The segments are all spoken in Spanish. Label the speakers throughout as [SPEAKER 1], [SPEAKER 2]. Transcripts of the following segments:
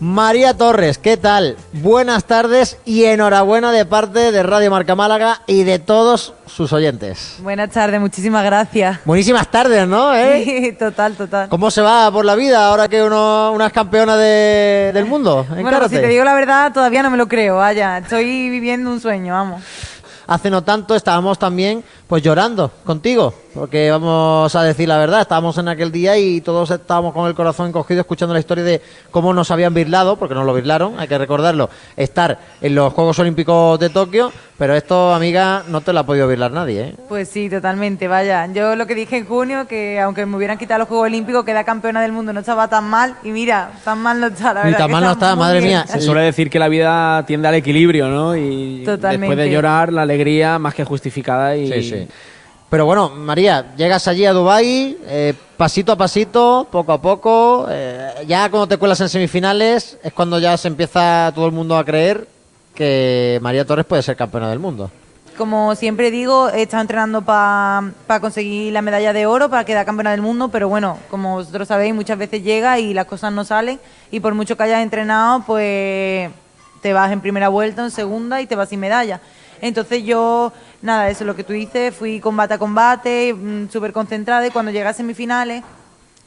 [SPEAKER 1] María Torres, ¿qué tal? Buenas tardes y enhorabuena de parte de Radio Marca Málaga y de todos sus oyentes.
[SPEAKER 2] Buenas tardes, muchísimas gracias.
[SPEAKER 1] Buenísimas tardes, ¿no? ¿Eh?
[SPEAKER 2] Sí, total, total.
[SPEAKER 1] ¿Cómo se va por la vida ahora que uno, una es campeona de- del mundo en
[SPEAKER 2] Bueno, pues
[SPEAKER 1] karate?
[SPEAKER 2] si te digo la verdad, todavía no me lo creo, vaya. Estoy viviendo un sueño, vamos.
[SPEAKER 1] Hace no tanto estábamos también pues llorando contigo, porque vamos a decir la verdad, estábamos en aquel día y todos estábamos con el corazón encogido escuchando la historia de cómo nos habían birlado, porque nos lo birlaron, hay que recordarlo, estar en los Juegos Olímpicos de Tokio, pero esto, amiga, no te lo ha podido birlar nadie, ¿eh?
[SPEAKER 2] Pues sí, totalmente, vaya. Yo lo que dije en junio, que aunque me hubieran quitado los Juegos Olímpicos, quedar campeona del mundo no estaba tan mal. Y mira, tan mal no está, la verdad.
[SPEAKER 1] tan
[SPEAKER 2] que
[SPEAKER 1] mal no está, madre
[SPEAKER 2] bien.
[SPEAKER 1] mía.
[SPEAKER 3] Se suele decir que la vida tiende al equilibrio, ¿no? Y
[SPEAKER 2] Totalmente.
[SPEAKER 3] después de llorar, la alegría más que justificada y...
[SPEAKER 1] Sí, sí. Pero bueno, María, llegas allí a Dubai, eh, pasito a pasito, poco a poco. eh, ya cuando te cuelas en semifinales es cuando ya se empieza todo el mundo a creer que María Torres puede ser campeona del mundo.
[SPEAKER 2] Como siempre digo, he estado entrenando para conseguir la medalla de oro, para quedar campeona del mundo, pero bueno, como vosotros sabéis, muchas veces llega y las cosas no salen y por mucho que hayas entrenado, pues te vas en primera vuelta, en segunda y te vas sin medalla. Entonces yo, nada, eso es lo que tú dices, fui combate a combate, mm, súper concentrada y cuando llegué a semifinales,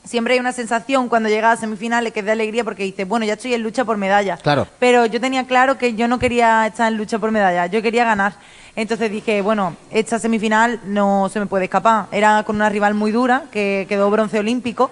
[SPEAKER 2] siempre hay una sensación cuando llegas a semifinales que es de alegría porque dices, bueno, ya estoy en lucha por medalla.
[SPEAKER 1] Claro.
[SPEAKER 2] Pero yo tenía claro que yo no quería estar en lucha por medalla, yo quería ganar. Entonces dije, bueno, esta semifinal no se me puede escapar. Era con una rival muy dura, que quedó bronce olímpico.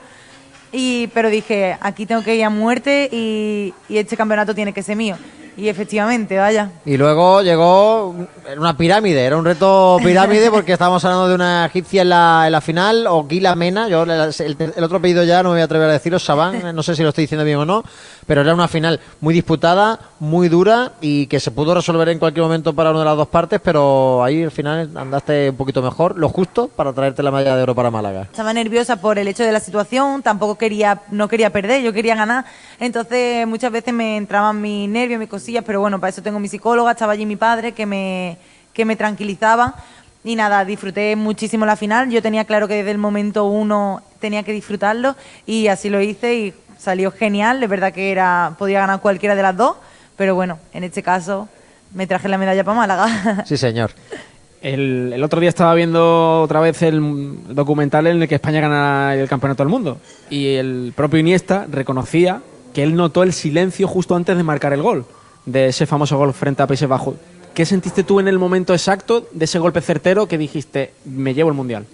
[SPEAKER 2] Y, pero dije, aquí tengo que ir a muerte y, y este campeonato tiene que ser mío. Y efectivamente, vaya.
[SPEAKER 1] Y luego llegó una pirámide, era un reto pirámide porque estábamos hablando de una egipcia en la, en la final, o Gila Mena, yo el, el otro apellido ya no me voy a atrever a decirlo, Saban, no sé si lo estoy diciendo bien o no, pero era una final muy disputada, muy dura y que se pudo resolver en cualquier momento para una de las dos partes, pero ahí al final andaste un poquito mejor, lo justo para traerte la medalla de oro para Málaga.
[SPEAKER 2] Estaba nerviosa por el hecho de la situación, tampoco quería, no quería perder, yo quería ganar. Entonces muchas veces me entraban mis nervios, mis cosillas, pero bueno, para eso tengo mi psicóloga, estaba allí mi padre que me, que me tranquilizaba. Y nada, disfruté muchísimo la final. Yo tenía claro que desde el momento uno tenía que disfrutarlo y así lo hice y salió genial. Es verdad que era, podía ganar cualquiera de las dos, pero bueno, en este caso me traje la medalla para Málaga.
[SPEAKER 1] Sí, señor.
[SPEAKER 3] El, el otro día estaba viendo otra vez el documental en el que España gana el campeonato del mundo. Y el propio Iniesta reconocía que él notó el silencio justo antes de marcar el gol, de ese famoso gol frente a Países Bajos. ¿Qué sentiste tú en el momento exacto de ese golpe certero que dijiste, me llevo el mundial?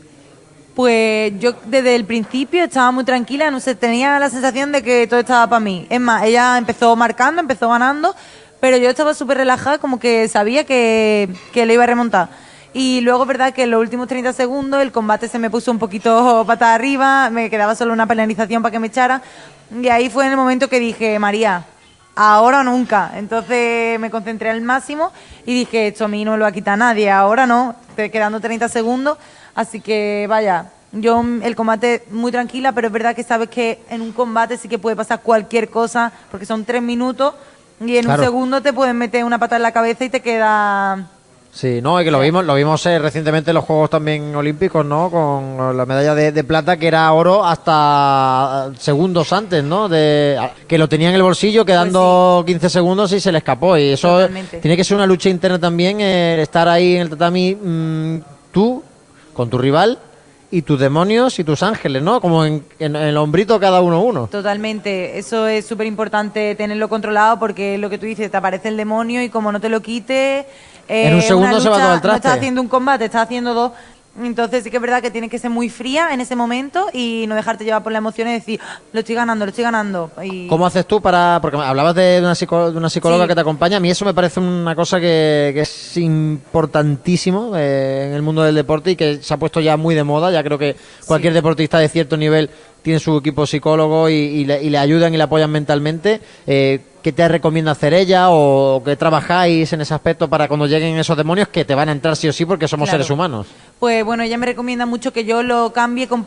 [SPEAKER 2] Pues yo desde el principio estaba muy tranquila, no sé, tenía la sensación de que todo estaba para mí. Es más, ella empezó marcando, empezó ganando, pero yo estaba súper relajada, como que sabía que, que le iba a remontar. Y luego verdad que en los últimos 30 segundos el combate se me puso un poquito patada arriba, me quedaba solo una penalización para que me echara. Y ahí fue en el momento que dije, María, ahora o nunca. Entonces me concentré al máximo y dije, esto a mí no lo va a quitar nadie, ahora no, quedando 30 segundos, así que vaya, yo el combate muy tranquila, pero es verdad que sabes que en un combate sí que puede pasar cualquier cosa, porque son tres minutos y en
[SPEAKER 1] Claro.
[SPEAKER 2] un segundo te pueden meter una pata en la cabeza y te queda...
[SPEAKER 1] Sí, no, y que lo vimos, lo vimos eh, recientemente en los Juegos también Olímpicos, ¿no? Con la medalla de, de plata que era oro hasta segundos antes, ¿no? De que lo tenía en el bolsillo quedando 15 segundos y se le escapó y eso
[SPEAKER 2] Totalmente.
[SPEAKER 1] tiene que ser una lucha interna también, eh, estar ahí en el tatami mm, tú con tu rival y tus demonios y tus ángeles, ¿no? Como en, en- en el hombrito cada uno uno.
[SPEAKER 2] Totalmente, eso es súper importante tenerlo controlado porque lo que tú dices, te aparece el demonio y como no te lo quites... eh,
[SPEAKER 1] En un segundo
[SPEAKER 2] una
[SPEAKER 1] se va todo al traste.
[SPEAKER 2] No estás haciendo un combate, estás haciendo dos. Entonces sí que es verdad que tienes que ser muy fría en ese momento y no dejarte llevar por la emoción y decir, "Ah, lo estoy ganando, lo estoy ganando. Y
[SPEAKER 1] ¿Cómo haces tú para.? Porque hablabas de una, psico- de una psicóloga
[SPEAKER 2] Sí.
[SPEAKER 1] que te acompaña. A mí eso me parece una cosa que, que es importantísimo eh, en el mundo del deporte y que se ha puesto ya muy de moda. Ya creo que cualquier deportista de cierto nivel tiene su equipo psicólogo y, y le, y le ayudan y le apoyan mentalmente. Eh, ¿Qué te recomienda hacer ella o qué trabajáis en ese aspecto para cuando lleguen esos demonios que te van a entrar sí o sí porque somos
[SPEAKER 2] Claro.
[SPEAKER 1] seres humanos?
[SPEAKER 2] Pues bueno, ella me recomienda mucho que yo lo cambie con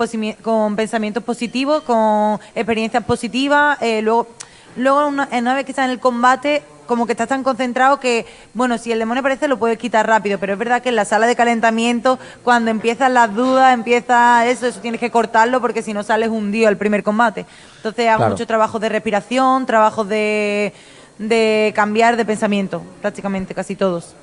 [SPEAKER 2] pensamientos positivos, con experiencias positivas. eh, luego, luego una, una vez que está en el combate, como que estás tan concentrado que, bueno, si el demonio aparece lo puedes quitar rápido, pero es verdad que en la sala de calentamiento, cuando empiezan las dudas, empieza eso, eso tienes que cortarlo porque si no sales hundido al primer combate. Entonces hago
[SPEAKER 1] Claro.
[SPEAKER 2] mucho trabajo de respiración, trabajo de, de cambiar de pensamiento, prácticamente casi todos.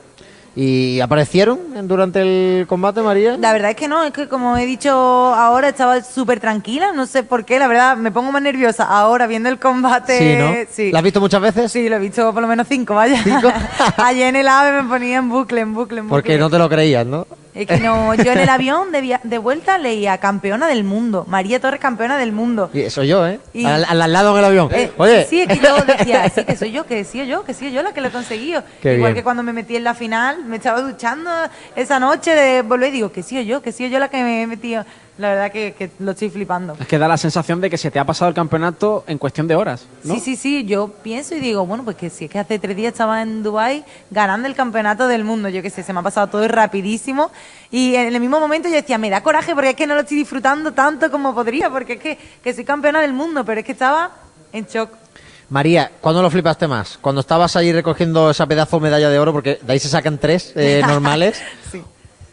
[SPEAKER 1] ¿Y aparecieron durante el combate, María?
[SPEAKER 2] La verdad es que no, es que como he dicho ahora, estaba súper tranquila, no sé por qué, la verdad me pongo más nerviosa ahora viendo el combate.
[SPEAKER 1] Sí, ¿no?
[SPEAKER 2] Sí.
[SPEAKER 1] ¿La has visto muchas veces?
[SPEAKER 2] Sí, lo he visto por lo menos cinco, vaya.
[SPEAKER 1] ¿Cinco?
[SPEAKER 2] Ayer en el AVE me ponía en bucle, en bucle, en bucle.
[SPEAKER 1] Porque no te lo creías, ¿no?
[SPEAKER 2] Es que no, yo en el avión de, via- de vuelta leía campeona del mundo, María Torres campeona del mundo.
[SPEAKER 1] Y eso yo, ¿eh?
[SPEAKER 2] Y-
[SPEAKER 1] Al, al lado en el avión.
[SPEAKER 2] Eh,
[SPEAKER 1] Oye.
[SPEAKER 2] Sí, es que yo decía, sí, que soy yo, que sí yo, que sí yo la que lo he conseguido.
[SPEAKER 1] Qué
[SPEAKER 2] Igual
[SPEAKER 1] bien.
[SPEAKER 2] que cuando me metí en la final, me estaba duchando esa noche de volver y digo, que sí yo, que sí yo la que me he metido. La verdad que, que lo estoy flipando.
[SPEAKER 3] Es que da la sensación de que se te ha pasado el campeonato en cuestión de horas, ¿no?
[SPEAKER 2] Sí, sí, sí, yo pienso y digo, bueno, pues que si es que hace tres días estaba en Dubai ganando el campeonato del mundo, yo qué sé, se me ha pasado todo rapidísimo y en el mismo momento yo decía, me da coraje porque es que no lo estoy disfrutando tanto como podría, porque es que, que soy campeona del mundo, pero es que estaba en shock.
[SPEAKER 1] María, ¿cuándo lo flipaste más? Cuando estabas ahí recogiendo esa pedazo de medalla de oro, porque de ahí se sacan tres eh, normales,
[SPEAKER 2] Sí.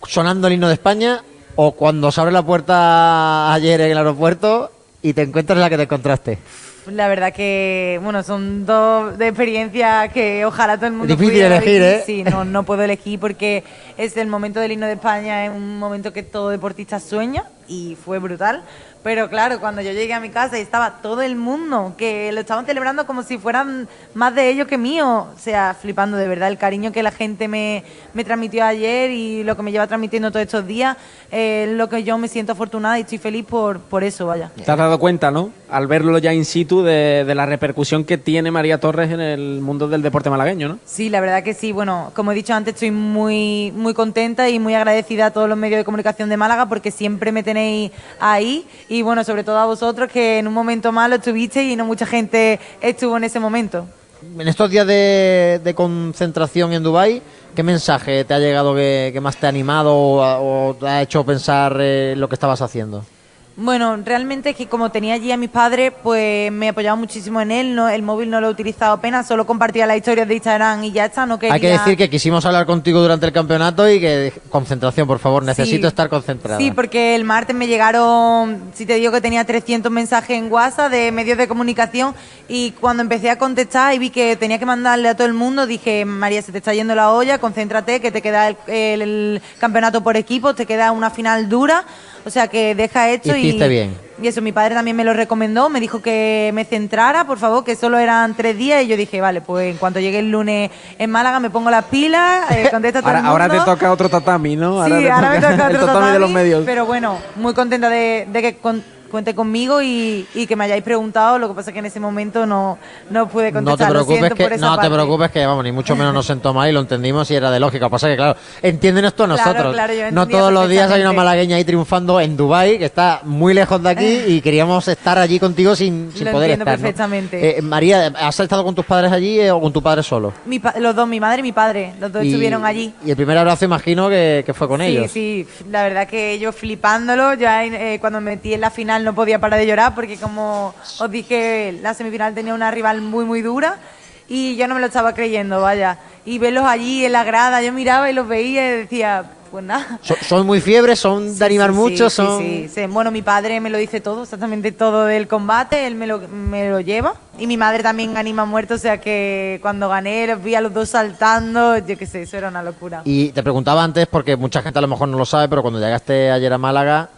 [SPEAKER 1] sonando el himno de España, o cuando se abre la puerta ayer en el aeropuerto y te encuentras la que te encontraste.
[SPEAKER 2] La verdad que, bueno, son dos de experiencias que ojalá todo el mundo
[SPEAKER 1] Difícil
[SPEAKER 2] pudiera
[SPEAKER 1] elegir,
[SPEAKER 2] vivir.
[SPEAKER 1] ¿eh?
[SPEAKER 2] Sí, no, no puedo elegir porque es el momento del himno de España, es un momento que todo deportista sueña y fue brutal. Pero claro, cuando yo llegué a mi casa y estaba todo el mundo, que lo estaban celebrando como si fueran más de ellos que mío, o sea, flipando de verdad el cariño que la gente me, me transmitió ayer y lo que me lleva transmitiendo todos estos días, eh, lo que yo me siento afortunada y estoy feliz por, por eso, vaya.
[SPEAKER 3] Te has dado cuenta, ¿no? Al verlo ya in situ de, de la repercusión que tiene María Torres en el mundo del deporte malagueño, ¿no?
[SPEAKER 2] Sí, la verdad que sí. Bueno, como he dicho antes, estoy muy, muy contenta y muy agradecida a todos los medios de comunicación de Málaga porque siempre me tenéis ahí y bueno, sobre todo a vosotros que en un momento malo estuvisteis y no mucha gente estuvo en ese momento.
[SPEAKER 1] En estos días de, concentración en Dubai, ¿qué mensaje te ha llegado que, más te ha animado o, o te ha hecho pensar eh, lo que estabas haciendo?
[SPEAKER 2] Bueno, realmente es que como tenía allí a mis padres, pues me apoyaba muchísimo en él. No, el móvil no lo he utilizado apenas, solo compartía las historias de Instagram y ya está. No quería...
[SPEAKER 1] Hay que decir que quisimos hablar contigo durante el campeonato y que concentración, por favor, necesito
[SPEAKER 2] Sí.
[SPEAKER 1] estar concentrada.
[SPEAKER 2] Sí, porque el martes me llegaron, si te digo que tenía 300 mensajes en WhatsApp de medios de comunicación y cuando empecé a contestar y vi que tenía que mandarle a todo el mundo, dije, María, se te está yendo la olla, concéntrate, que te queda el, el- el campeonato por equipo, te queda una final dura, o sea que deja esto y...
[SPEAKER 1] Hiciste bien.
[SPEAKER 2] Y eso, mi padre también me lo recomendó, me dijo que me centrara, por favor, que solo eran tres días y yo dije, vale, pues en cuanto llegue el lunes en Málaga me pongo las pilas, eh, a todo
[SPEAKER 3] Ahora,
[SPEAKER 2] el
[SPEAKER 3] ahora te toca otro tatami, ¿no?
[SPEAKER 2] Sí,
[SPEAKER 3] te
[SPEAKER 2] ahora me toca
[SPEAKER 3] el tatami de los medios.
[SPEAKER 2] Pero bueno, muy contenta de, de que con- cuente conmigo y, y que me hayáis preguntado. Lo que pasa es que en ese momento no, no pude
[SPEAKER 1] No te
[SPEAKER 2] contestar. lo
[SPEAKER 1] preocupes que
[SPEAKER 2] por esa
[SPEAKER 1] no te preocupes que vamos ni mucho menos nos sentó mal y lo entendimos y era de lógica. Pasa que claro, entienden esto
[SPEAKER 2] Claro,
[SPEAKER 1] nosotros.
[SPEAKER 2] claro,
[SPEAKER 1] no todos los días hay una malagueña ahí triunfando en Dubai que está muy lejos de aquí y queríamos estar allí contigo sin, sin
[SPEAKER 2] Lo
[SPEAKER 1] poder
[SPEAKER 2] entiendo
[SPEAKER 1] estar. ¿no?
[SPEAKER 2] perfectamente.
[SPEAKER 1] Eh, María, ¿has estado con tus padres allí eh, o con tu padre solo?
[SPEAKER 2] Mi pa- los dos, mi madre y mi padre, los dos
[SPEAKER 1] Y-
[SPEAKER 2] estuvieron allí.
[SPEAKER 1] Y el primer abrazo imagino que, que fue con
[SPEAKER 2] sí,
[SPEAKER 1] ellos.
[SPEAKER 2] sí, la verdad que yo flipándolo, ya eh, cuando me metí en la final no podía parar de llorar porque como os dije, la semifinal tenía una rival muy, muy dura y yo no me lo estaba creyendo, vaya. Y verlos allí en la grada, yo miraba y los veía y decía, pues nada.
[SPEAKER 1] So- son muy fiebres, son de animar
[SPEAKER 2] sí,
[SPEAKER 1] mucho,
[SPEAKER 2] sí,
[SPEAKER 1] son...
[SPEAKER 2] sí, sí. Bueno, mi padre me lo dice todo, exactamente todo del combate, él me lo, me lo lleva. Y mi madre también anima muerto, o sea que cuando gané los vi a los dos saltando, yo qué sé, eso era una locura.
[SPEAKER 1] Y te preguntaba antes, porque mucha gente a lo mejor no lo sabe, pero cuando llegaste ayer a Málaga,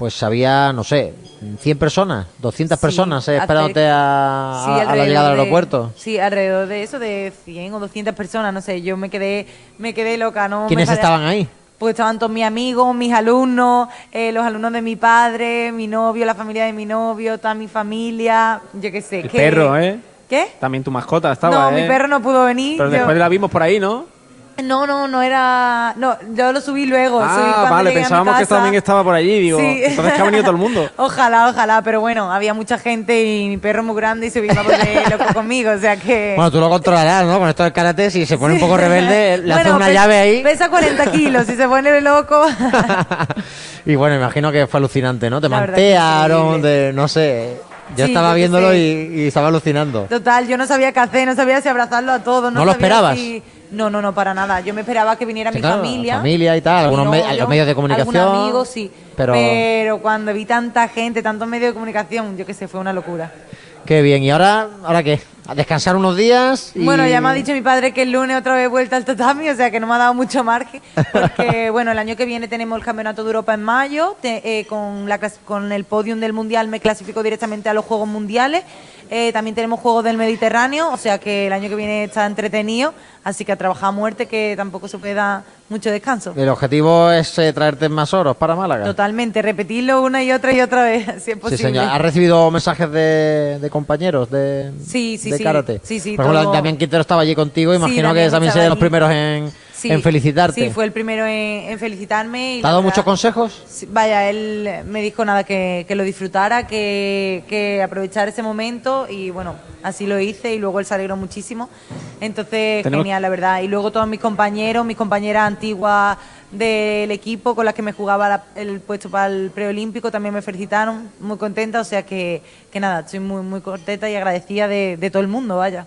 [SPEAKER 1] pues había, no sé, 100 personas, 200
[SPEAKER 2] Sí,
[SPEAKER 1] personas eh, esperándote a,
[SPEAKER 2] Sí,
[SPEAKER 1] a- a la llegada al
[SPEAKER 2] de-
[SPEAKER 1] aeropuerto.
[SPEAKER 2] Sí, alrededor de eso, de 100 o 200 personas, no sé, yo me quedé, me quedé loca, ¿no?
[SPEAKER 1] ¿Quiénes
[SPEAKER 2] me
[SPEAKER 1] estaban ahí?
[SPEAKER 2] Pues estaban todos mis amigos, mis alumnos, eh, los alumnos de mi padre, mi novio, la familia de mi novio, toda mi familia, yo qué sé.
[SPEAKER 3] El
[SPEAKER 2] que-
[SPEAKER 3] perro, ¿eh?
[SPEAKER 2] ¿Qué?
[SPEAKER 3] También tu mascota estaba,
[SPEAKER 2] no,
[SPEAKER 3] ¿eh?
[SPEAKER 2] mi perro no pudo venir.
[SPEAKER 3] Pero
[SPEAKER 2] yo-
[SPEAKER 3] después la vimos por ahí, ¿no?
[SPEAKER 2] No, no, no era... No, yo lo subí luego. subí
[SPEAKER 3] Ah,
[SPEAKER 2] cuando
[SPEAKER 3] vale, pensábamos que también estaba por allí, digo.
[SPEAKER 2] Sí.
[SPEAKER 3] Entonces que ha venido todo el mundo.
[SPEAKER 2] Ojalá, ojalá, pero bueno, había mucha gente y mi perro muy grande y se vino a volver loco conmigo, o sea que...
[SPEAKER 1] Bueno, tú lo controlarás, ¿no? Con esto del karate, si se pone un poco rebelde, le haces
[SPEAKER 2] Bueno,
[SPEAKER 1] una
[SPEAKER 2] pes-
[SPEAKER 1] llave ahí.
[SPEAKER 2] Pesa 40 kilos, si se pone loco...
[SPEAKER 1] y bueno, imagino que fue alucinante, ¿no? Te
[SPEAKER 2] La
[SPEAKER 1] mantearon, de, no sé. Yo
[SPEAKER 2] Sí,
[SPEAKER 1] estaba viéndolo y, y estaba alucinando.
[SPEAKER 2] Total, yo no sabía qué hacer, no sabía si abrazarlo a todos. No,
[SPEAKER 1] ¿No lo
[SPEAKER 2] sabía
[SPEAKER 1] esperabas?
[SPEAKER 2] si- No, no, no, para nada. Yo me esperaba que viniera
[SPEAKER 1] Sí,
[SPEAKER 2] mi
[SPEAKER 1] claro,
[SPEAKER 2] familia.
[SPEAKER 1] familia y tal, algunos me- los medios de comunicación,
[SPEAKER 2] Algunos amigos, sí.
[SPEAKER 1] pero-
[SPEAKER 2] Pero... cuando vi tanta gente, tantos medios de comunicación, yo qué sé, fue una locura.
[SPEAKER 1] Qué bien. ¿Y ahora, ahora qué? A descansar unos días. y-
[SPEAKER 2] Bueno, ya me ha dicho mi padre que el lunes otra vez vuelta al tatami, o sea que no me ha dado mucho margen, porque bueno, el año que viene tenemos el Campeonato de Europa en mayo, te- eh, con, la, con el podium del Mundial me clasifico directamente a los Juegos Mundiales, Eh, también tenemos Juegos del Mediterráneo, o sea que el año que viene está entretenido, así que a trabajar a muerte que tampoco se puede dar mucho descanso.
[SPEAKER 1] El objetivo es eh, traerte más oros para Málaga.
[SPEAKER 2] Totalmente, repetirlo una y otra y otra vez, si es
[SPEAKER 1] Sí,
[SPEAKER 2] posible.
[SPEAKER 1] señor. ¿Has recibido mensajes de, de compañeros de,
[SPEAKER 2] Sí, sí,
[SPEAKER 1] de
[SPEAKER 2] sí.
[SPEAKER 1] karate?
[SPEAKER 2] Sí, sí,
[SPEAKER 1] Por ejemplo,
[SPEAKER 2] todo-
[SPEAKER 1] Damián Quintero estaba allí contigo.
[SPEAKER 2] Sí,
[SPEAKER 1] Imagino que también sería de los primeros en,
[SPEAKER 2] Sí,
[SPEAKER 1] en felicitarte.
[SPEAKER 2] Sí, fue el primero en, en felicitarme. Y
[SPEAKER 1] ¿Te ha dado
[SPEAKER 2] verdad-
[SPEAKER 1] muchos consejos?
[SPEAKER 2] Sí, Vaya, él me dijo nada, que, que lo disfrutara, que, que aprovechar ese momento y bueno, así lo hice y luego él se alegró muchísimo. Entonces,
[SPEAKER 3] Tenemos-
[SPEAKER 2] genial, la verdad. Y luego todos mis compañeros, mis compañeras antiguas del equipo con las que me jugaba la- el puesto para el preolímpico también me felicitaron, muy contenta, o sea que, que nada, estoy muy, muy contenta y agradecida de, de todo el mundo, vaya.